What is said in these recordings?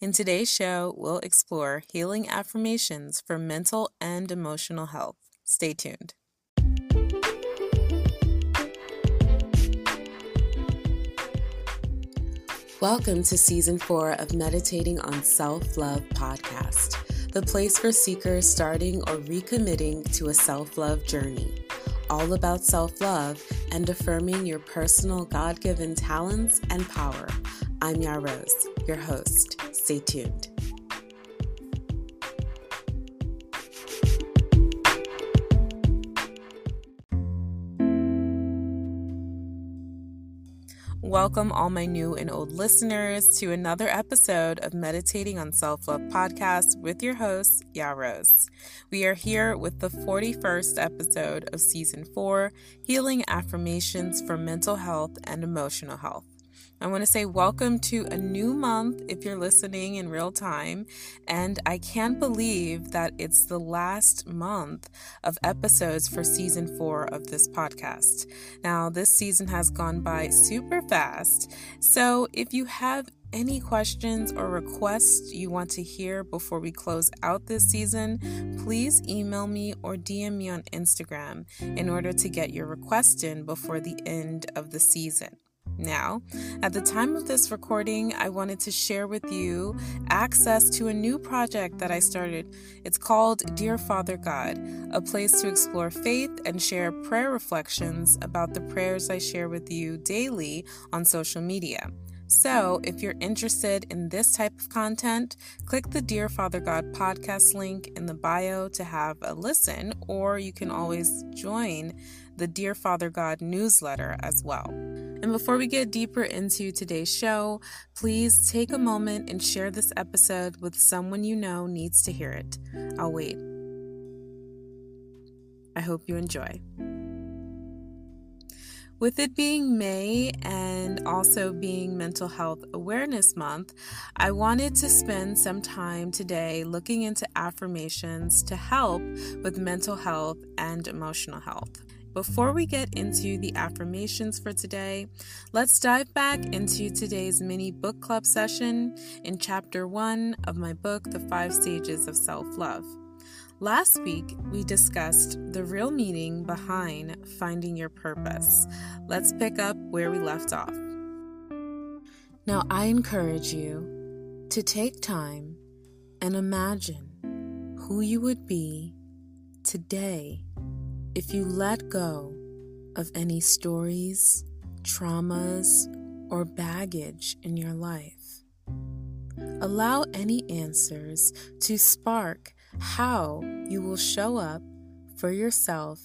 In today's show, we'll explore healing affirmations for mental and emotional health. Stay tuned. Welcome to season four of Meditating on Self Love podcast, the place for seekers starting or recommitting to a self love journey. All about self love and affirming your personal God given talents and power. I'm Yarose, your host. Stay tuned. Welcome, all my new and old listeners, to another episode of Meditating on Self Love podcast with your host, Yarose. We are here with the 41st episode of season four Healing Affirmations for Mental Health and Emotional Health. I want to say welcome to a new month if you're listening in real time. And I can't believe that it's the last month of episodes for season four of this podcast. Now, this season has gone by super fast. So if you have any questions or requests you want to hear before we close out this season, please email me or DM me on Instagram in order to get your request in before the end of the season. Now, at the time of this recording, I wanted to share with you access to a new project that I started. It's called Dear Father God, a place to explore faith and share prayer reflections about the prayers I share with you daily on social media. So, if you're interested in this type of content, click the Dear Father God podcast link in the bio to have a listen, or you can always join the Dear Father God newsletter as well. And before we get deeper into today's show, please take a moment and share this episode with someone you know needs to hear it. I'll wait. I hope you enjoy. With it being May and also being Mental Health Awareness Month, I wanted to spend some time today looking into affirmations to help with mental health and emotional health. Before we get into the affirmations for today, let's dive back into today's mini book club session in chapter one of my book, The Five Stages of Self Love. Last week, we discussed the real meaning behind finding your purpose. Let's pick up where we left off. Now, I encourage you to take time and imagine who you would be today if you let go of any stories, traumas, or baggage in your life, allow any answers to spark how you will show up for yourself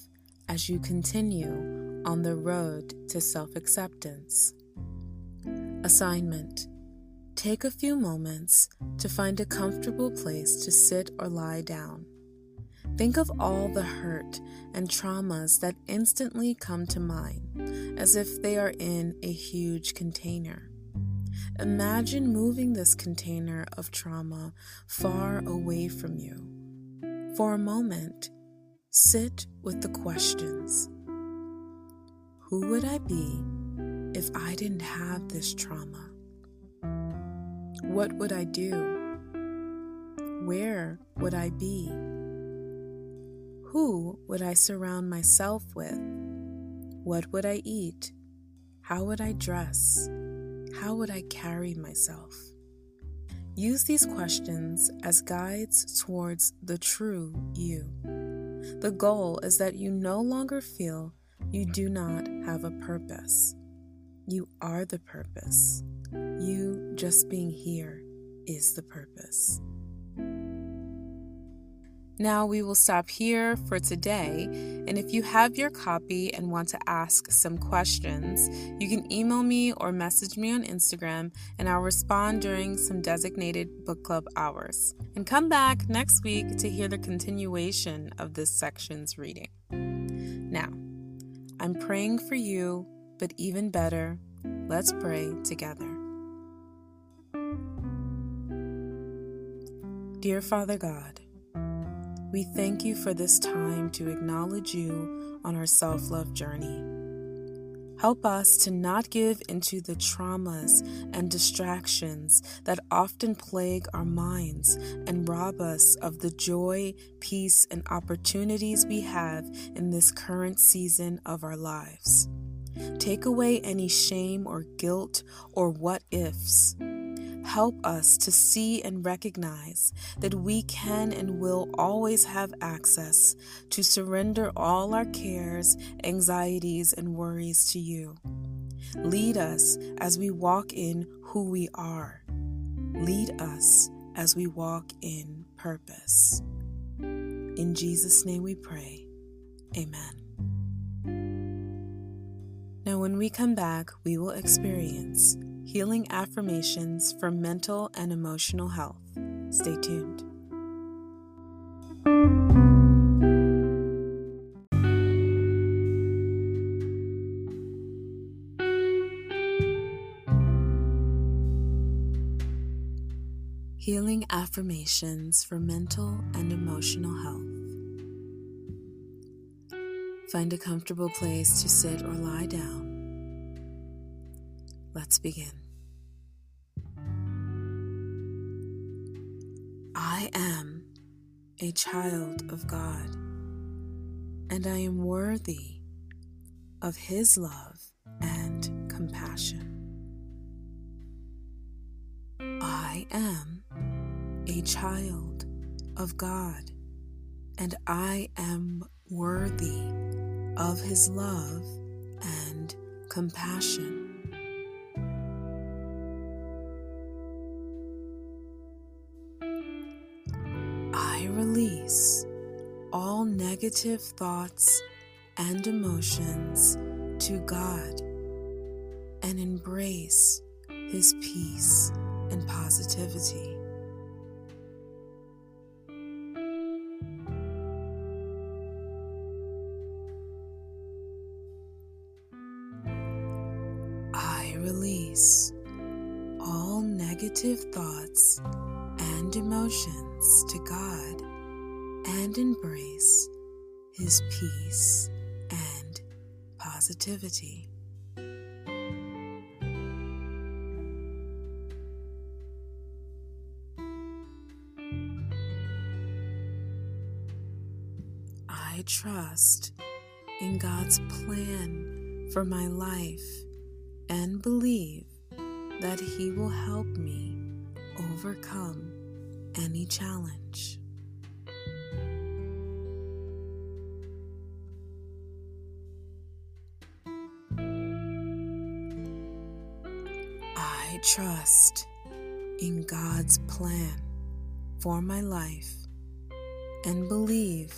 as you continue on the road to self acceptance. Assignment Take a few moments to find a comfortable place to sit or lie down. Think of all the hurt and traumas that instantly come to mind, as if they are in a huge container. Imagine moving this container of trauma far away from you. For a moment, sit with the questions Who would I be if I didn't have this trauma? What would I do? Where would I be? Who would I surround myself with? What would I eat? How would I dress? How would I carry myself? Use these questions as guides towards the true you. The goal is that you no longer feel you do not have a purpose. You are the purpose. You just being here is the purpose. Now we will stop here for today. And if you have your copy and want to ask some questions, you can email me or message me on Instagram, and I'll respond during some designated book club hours. And come back next week to hear the continuation of this section's reading. Now, I'm praying for you, but even better, let's pray together. Dear Father God, we thank you for this time to acknowledge you on our self love journey. Help us to not give into the traumas and distractions that often plague our minds and rob us of the joy, peace, and opportunities we have in this current season of our lives. Take away any shame or guilt or what ifs. Help us to see and recognize that we can and will always have access to surrender all our cares, anxieties, and worries to you. Lead us as we walk in who we are. Lead us as we walk in purpose. In Jesus' name we pray. Amen. Now, when we come back, we will experience healing affirmations for mental and emotional health. Stay tuned. Healing affirmations for mental and emotional health. Find a comfortable place to sit or lie down. Let's begin. I am a child of God, and I am worthy of His love and compassion. I am a child of God, and I am worthy of his love and compassion. Release all negative thoughts and emotions to God and embrace His peace and positivity. His peace and positivity. I trust in God's plan for my life and believe that He will help me overcome any challenge. Trust in God's plan for my life and believe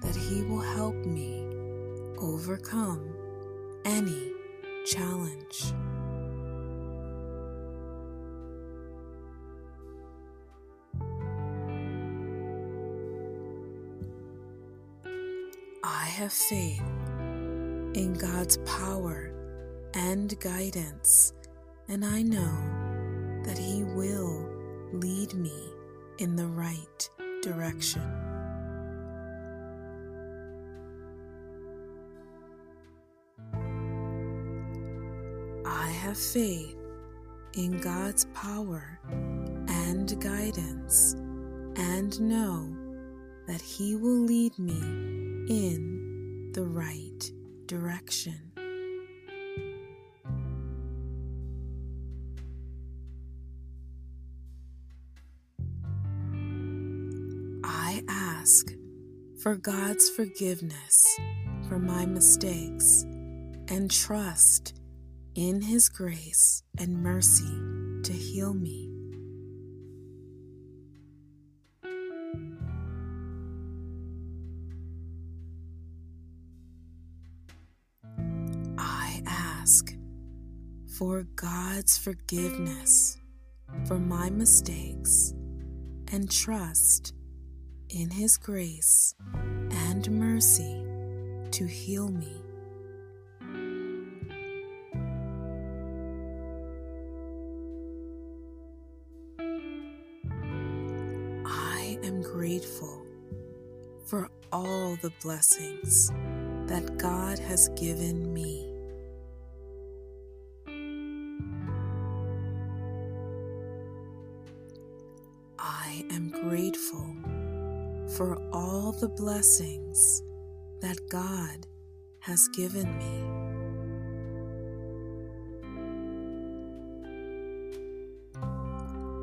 that He will help me overcome any challenge. I have faith in God's power and guidance, and I know that He will lead me in the right direction. I have faith in God's power and guidance and know that He will lead me in the right direction. Ask for God's forgiveness for my mistakes and trust in His grace and mercy to heal me. I ask for God's forgiveness for my mistakes and trust in His grace and mercy to heal me. I am grateful for all the blessings that God has given me. I am grateful for all the blessings that God has given me.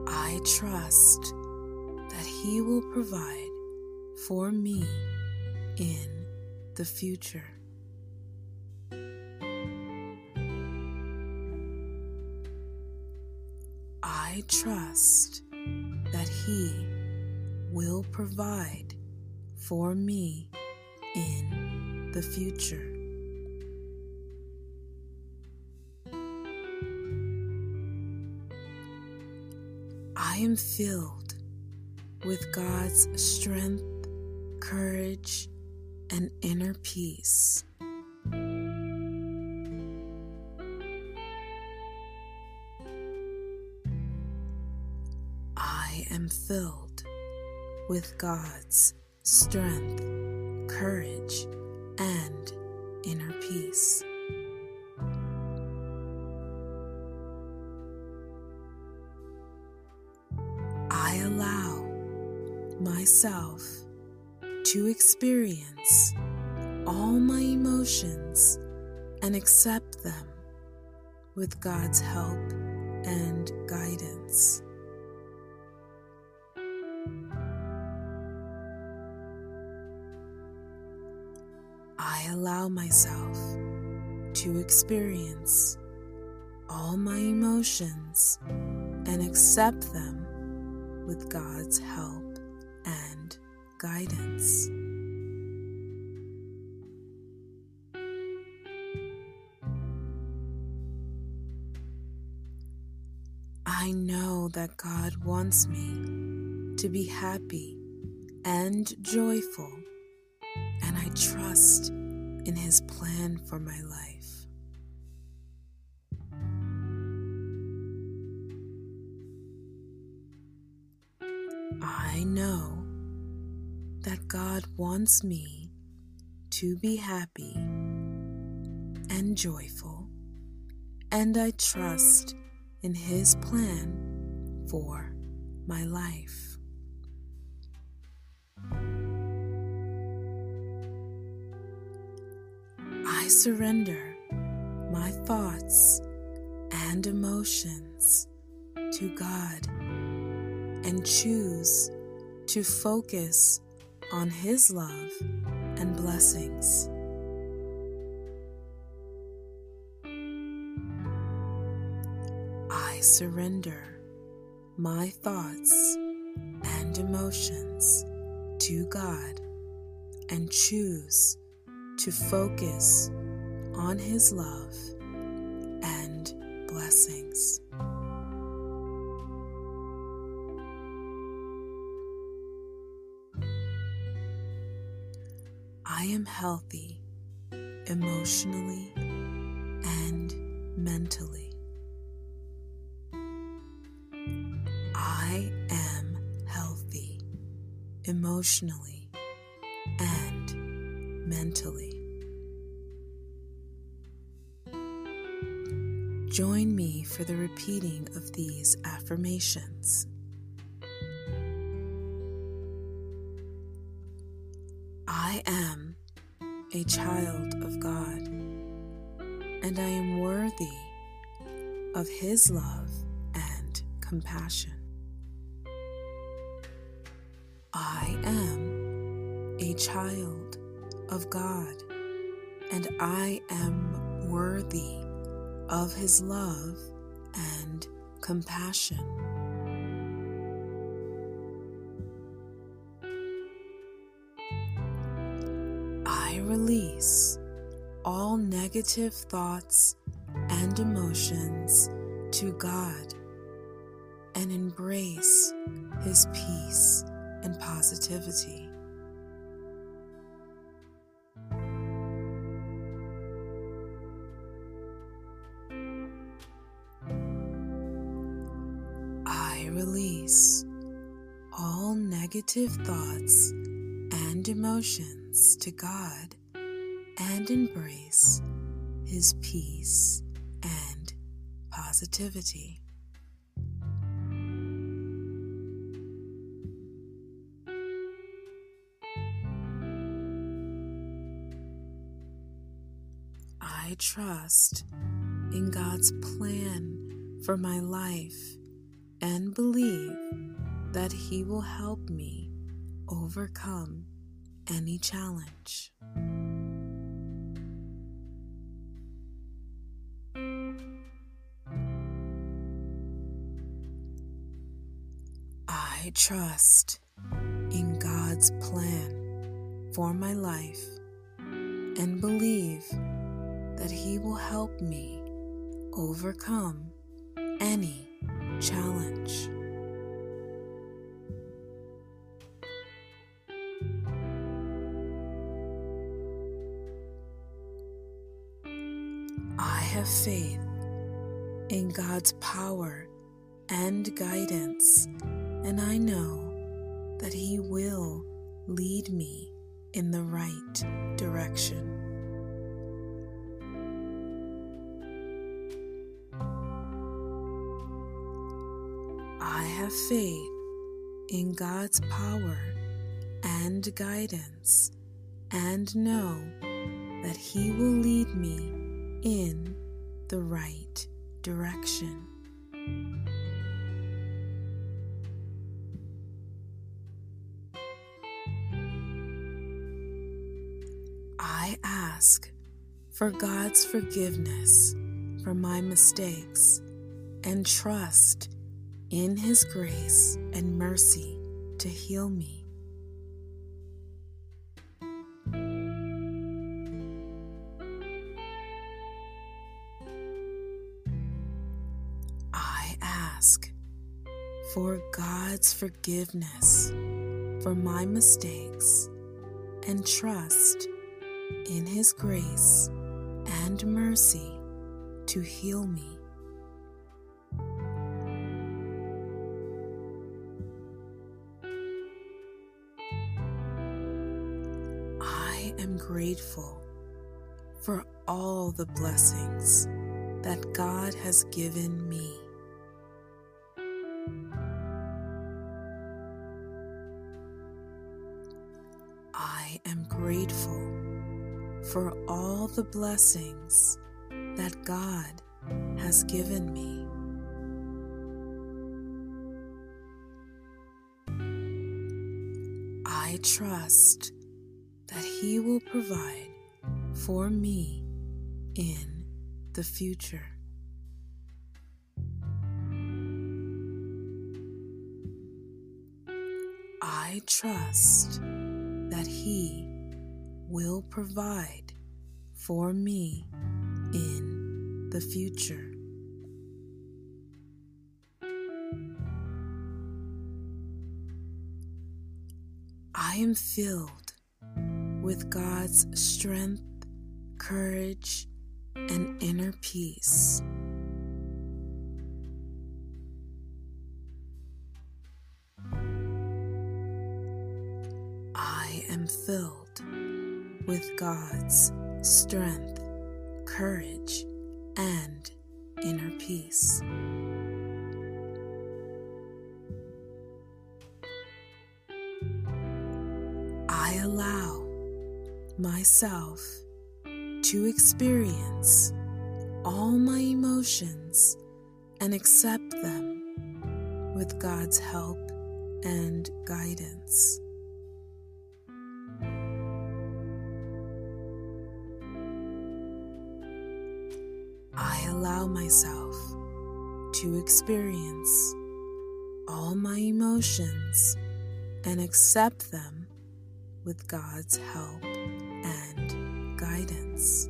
I trust that He will provide for me in the future. I trust that He will provide for me in the future. I am filled with God's strength, courage, and inner peace. I am filled with God's strength, courage, and inner peace. I allow myself to experience all my emotions and accept them with God's help and guidance. Allow myself to experience all my emotions and accept them with God's help and guidance. I know that God wants me to be happy and joyful, and I trust in His plan for my life. I know that God wants me to be happy and joyful, and I trust in His plan for my life. Surrender my thoughts and emotions to God and choose to focus on His love and blessings. I surrender my thoughts and emotions to God and choose to focus on His love and blessings. I am healthy emotionally and mentally. I am healthy emotionally and mentally. Join me for the repeating of these affirmations. I am a child of God, and I am worthy of His love and compassion. I am a child of God, and I am worthy of His love and compassion. I release all negative thoughts and emotions to God and embrace His peace and positivity. positive thoughts and emotions to God and embrace His peace and positivity. I trust in God's plan for my life and believe that He will help me overcome any challenge. I trust in God's plan for my life and believe that He will help me overcome any challenge. I have faith in God's power and guidance, and I know that He will lead me in the right direction. I have faith in God's power and guidance and know that He will lead me in the right direction. I ask for God's forgiveness for my mistakes and trust in His grace and mercy to heal me. Ask for God's forgiveness for my mistakes and trust in His grace and mercy to heal me. I am grateful for all the blessings that God has given me. The blessings that God has given me. I trust that He will provide for me in the future. I trust that He will provide for me in the future. I am filled with God's strength, courage, and inner peace. I am filled with God's strength, courage, and inner peace. I allow myself to experience all my emotions and accept them with God's help and guidance. Allow myself to experience all my emotions and accept them with God's help and guidance.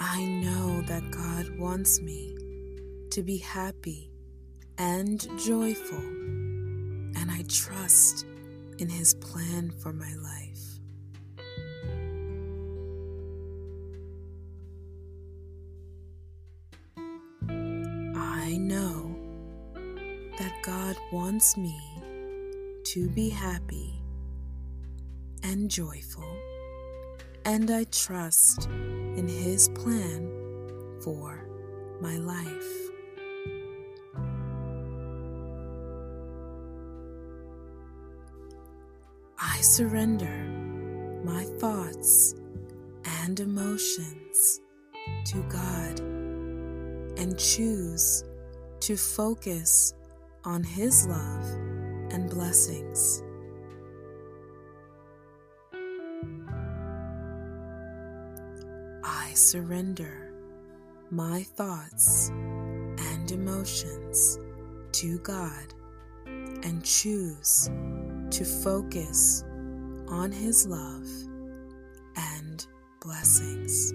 I know that God wants me to be happy and joyful, and I trust in His plan for my life. I know that God wants me to be happy and joyful, and I trust in His plan for my life. Surrender my thoughts and emotions to God and choose to focus on His love and blessings. I surrender my thoughts and emotions to God and choose to focus on His love and blessings.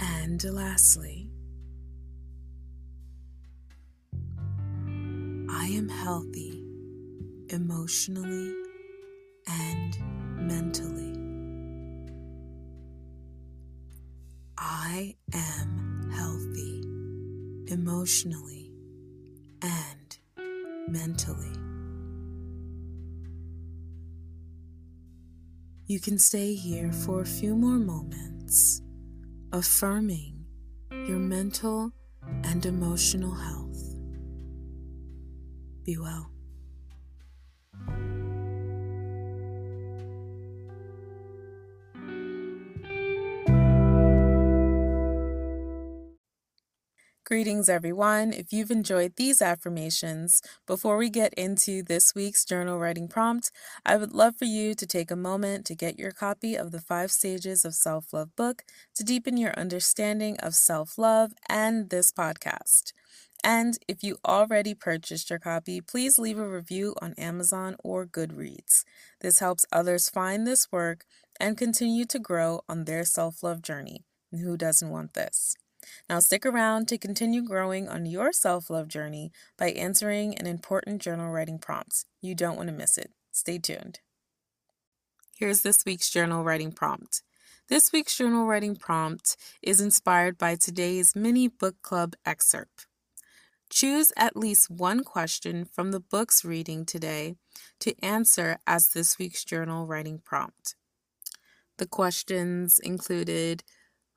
And lastly, I am healthy emotionally and mentally. I am healthy emotionally and mentally. You can stay here for a few more moments, affirming your mental and emotional health. Be well. Greetings, everyone. If you've enjoyed these affirmations, before we get into this week's journal writing prompt, I would love for you to take a moment to get your copy of the Five Stages of Self Love book to deepen your understanding of self love and this podcast. And if you already purchased your copy, please leave a review on Amazon or Goodreads. This helps others find this work and continue to grow on their self love journey. And who doesn't want this? Now, stick around to continue growing on your self love journey by answering an important journal writing prompt. You don't want to miss it. Stay tuned. Here's this week's journal writing prompt. This week's journal writing prompt is inspired by today's mini book club excerpt. Choose at least one question from the book's reading today to answer as this week's journal writing prompt. The questions included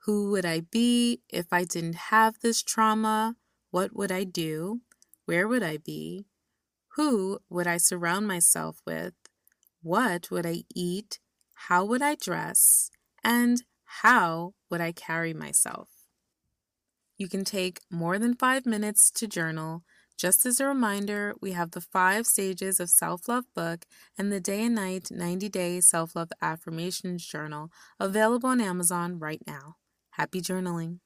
who would I be if I didn't have this trauma? What would I do? Where would I be? Who would I surround myself with? What would I eat? How would I dress? And how would I carry myself? You can take more than five minutes to journal. Just as a reminder, we have the five stages of self love book and the day and night 90 day self love affirmations journal available on Amazon right now. Happy journaling.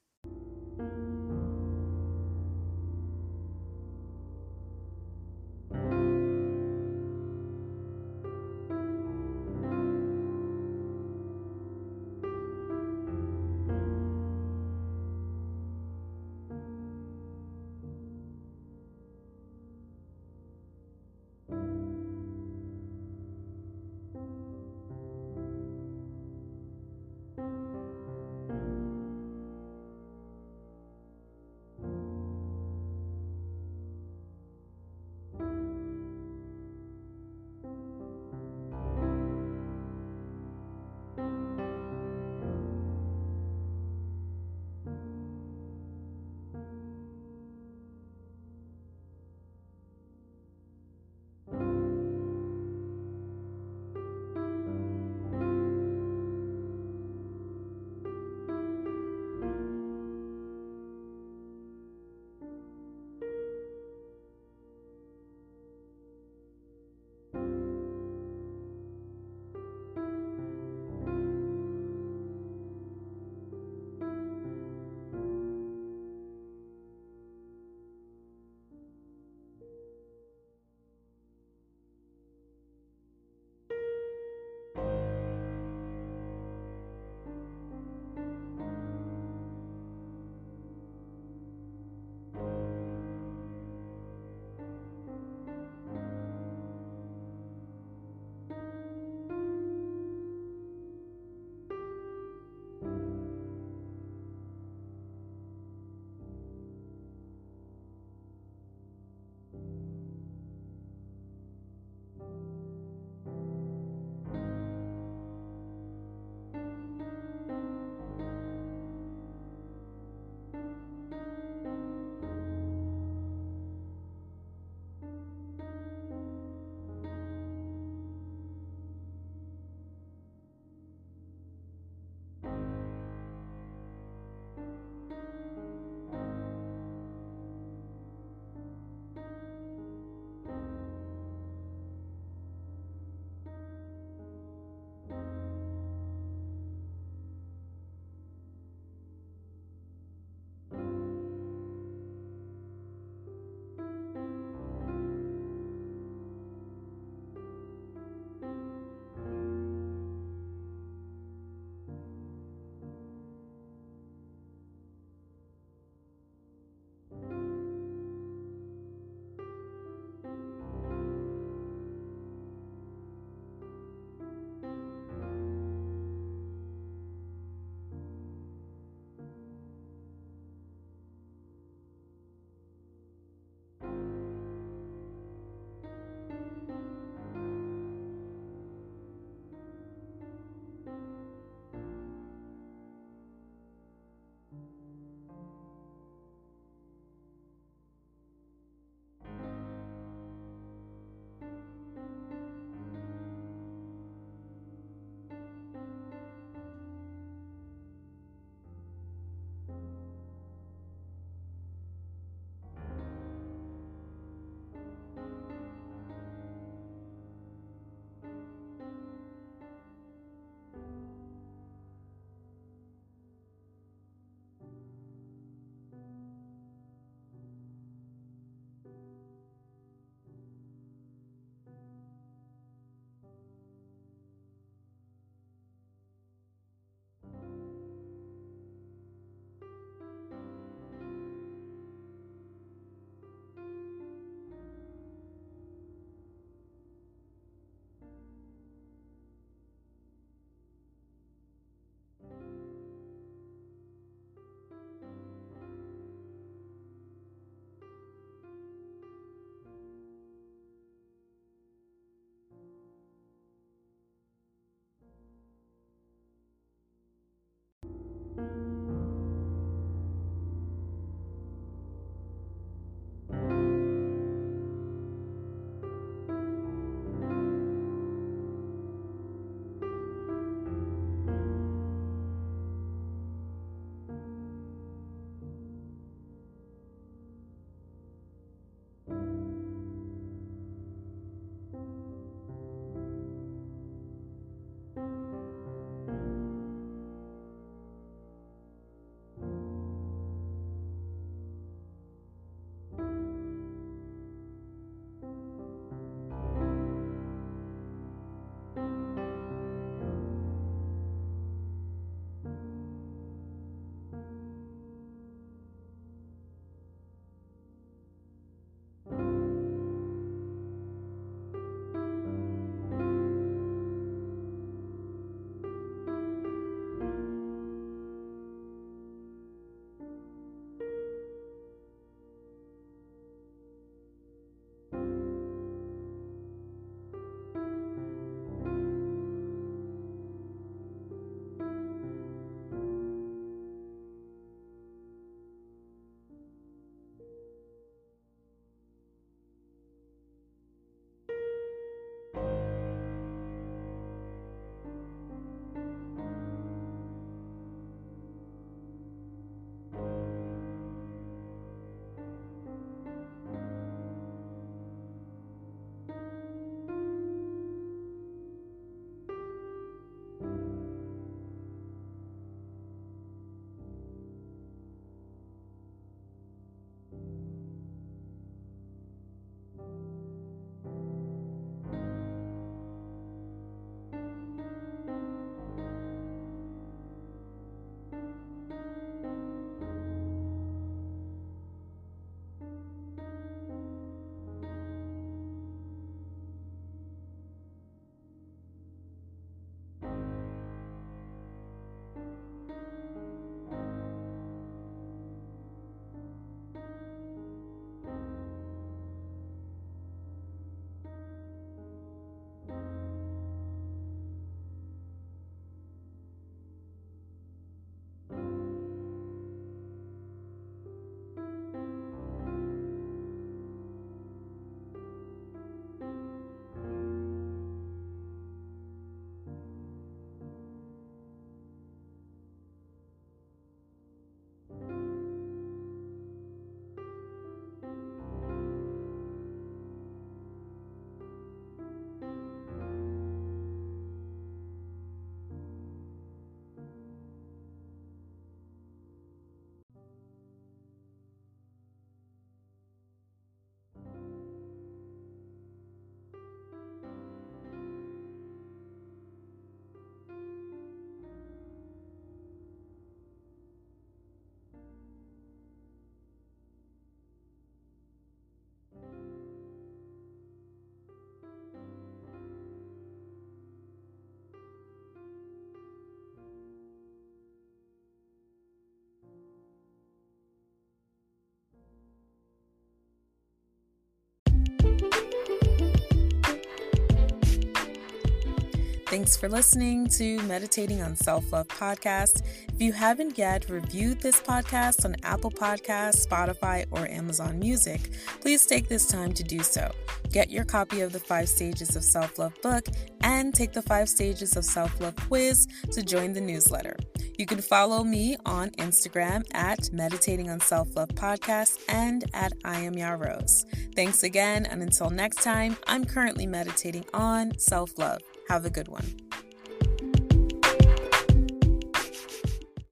Thanks for listening to Meditating on Self Love podcast. If you haven't yet reviewed this podcast on Apple Podcasts, Spotify, or Amazon Music, please take this time to do so. Get your copy of the Five Stages of Self Love book and take the Five Stages of Self Love quiz to join the newsletter. You can follow me on Instagram at Meditating on Self Love Podcast and at I Am Yarose. Thanks again, and until next time, I'm currently meditating on self love. Have a good one.